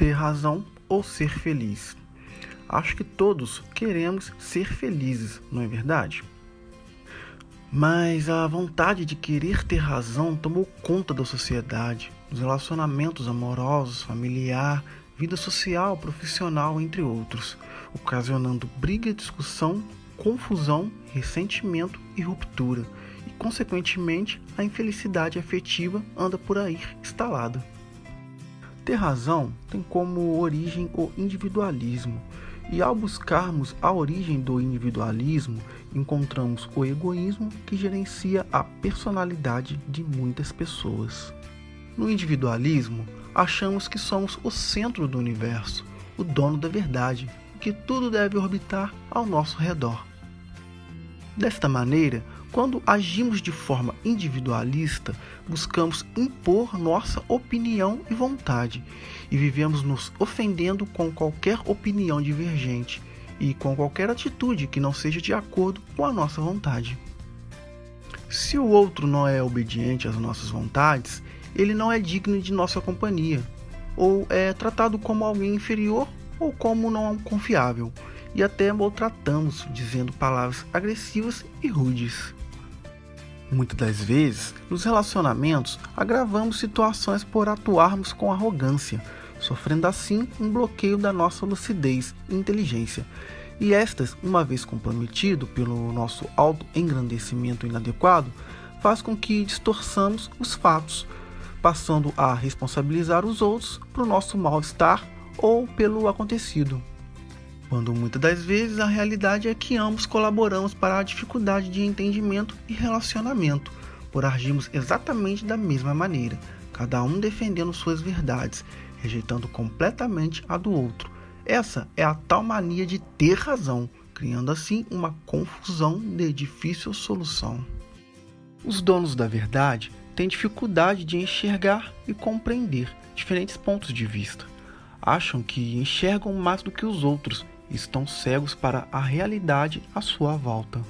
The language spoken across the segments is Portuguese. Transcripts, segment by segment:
Ter razão ou ser feliz? Acho que todos queremos ser felizes, não é verdade? Mas a vontade de querer ter razão tomou conta da sociedade, dos relacionamentos amorosos, familiar, vida social, profissional, entre outros, ocasionando briga, discussão, confusão, ressentimento e ruptura, e consequentemente a infelicidade afetiva anda por aí instalada. Ter razão tem como origem o individualismo, e ao buscarmos a origem do individualismo, encontramos o egoísmo que gerencia a personalidade de muitas pessoas. No individualismo, achamos que somos o centro do universo, o dono da verdade, que tudo deve orbitar ao nosso redor. Desta maneira, quando agimos de forma individualista, buscamos impor nossa opinião e vontade e vivemos nos ofendendo com qualquer opinião divergente e com qualquer atitude que não seja de acordo com a nossa vontade. Se o outro não é obediente às nossas vontades, ele não é digno de nossa companhia, ou é tratado como alguém inferior ou como não confiável, e até maltratamos dizendo palavras agressivas e rudes. Muitas das vezes, nos relacionamentos, agravamos situações por atuarmos com arrogância, sofrendo assim um bloqueio da nossa lucidez e inteligência. E estas, uma vez comprometido pelo nosso auto-engrandecimento inadequado, faz com que distorçamos os fatos, passando a responsabilizar os outros por nosso mal-estar ou pelo acontecido quando muitas das vezes a realidade é que ambos colaboramos para a dificuldade de entendimento e relacionamento, por agirmos exatamente da mesma maneira, cada um defendendo suas verdades, rejeitando completamente a do outro. Essa é a tal mania de ter razão, criando assim uma confusão de difícil solução. Os donos da verdade têm dificuldade de enxergar e compreender diferentes pontos de vista. Acham que enxergam mais do que os outros estão cegos para a realidade à sua volta.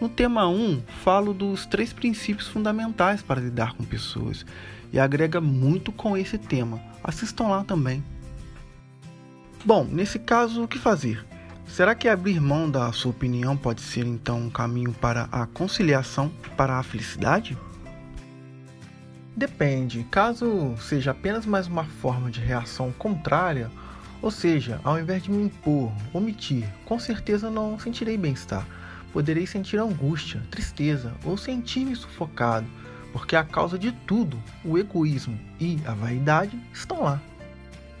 No tema 1, falo dos três princípios fundamentais para lidar com pessoas e agrega muito com esse tema. Assistam lá também. Bom, nesse caso, o que fazer? Será que abrir mão da sua opinião pode ser então um caminho para a conciliação para a felicidade? Depende. Caso seja apenas mais uma forma de reação contrária, ou seja, ao invés de me impor, omitir, com certeza não sentirei bem-estar. Poderei sentir angústia, tristeza ou sentir-me sufocado, porque a causa de tudo, o egoísmo e a vaidade, estão lá.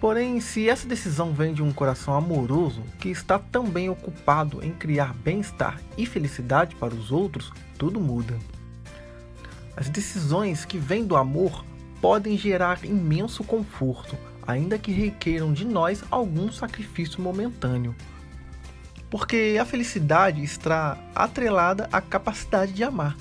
Porém, se essa decisão vem de um coração amoroso que está também ocupado em criar bem-estar e felicidade para os outros, tudo muda. As decisões que vêm do amor podem gerar imenso conforto, ainda que requeram de nós algum sacrifício momentâneo. Porque a felicidade está atrelada à capacidade de amar.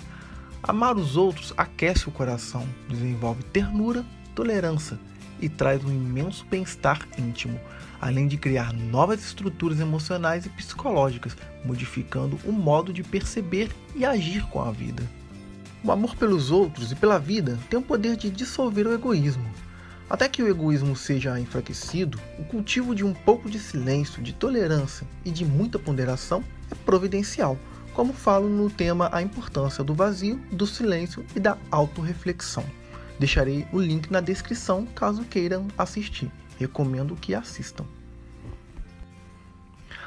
Amar os outros aquece o coração, desenvolve ternura, tolerância e traz um imenso bem-estar íntimo, além de criar novas estruturas emocionais e psicológicas, modificando o modo de perceber e agir com a vida. O amor pelos outros e pela vida tem o poder de dissolver o egoísmo, até que o egoísmo seja enfraquecido, o cultivo de um pouco de silêncio, de tolerância e de muita ponderação é providencial, como falo no tema A Importância do Vazio, do Silêncio e da Autoreflexão. Deixarei o link na descrição caso queiram assistir. Recomendo que assistam.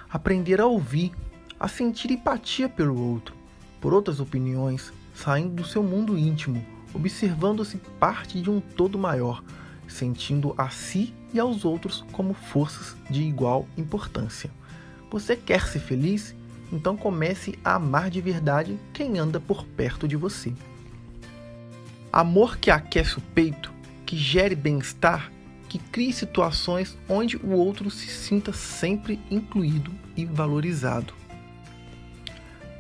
Aprender a ouvir, a sentir empatia pelo outro, por outras opiniões, saindo do seu mundo íntimo, observando-se parte de um todo maior sentindo a si e aos outros como forças de igual importância. Você quer ser feliz? Então comece a amar de verdade quem anda por perto de você. Amor que aquece o peito, que gere bem-estar, que crie situações onde o outro se sinta sempre incluído e valorizado.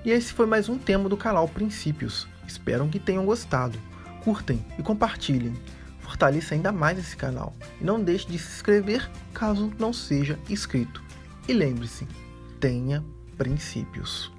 E esse foi mais um tema do canal Princípios. Espero que tenham gostado. Curtem e compartilhem fortaleça ainda mais esse canal. E não deixe de se inscrever caso não seja inscrito. E lembre-se, tenha princípios.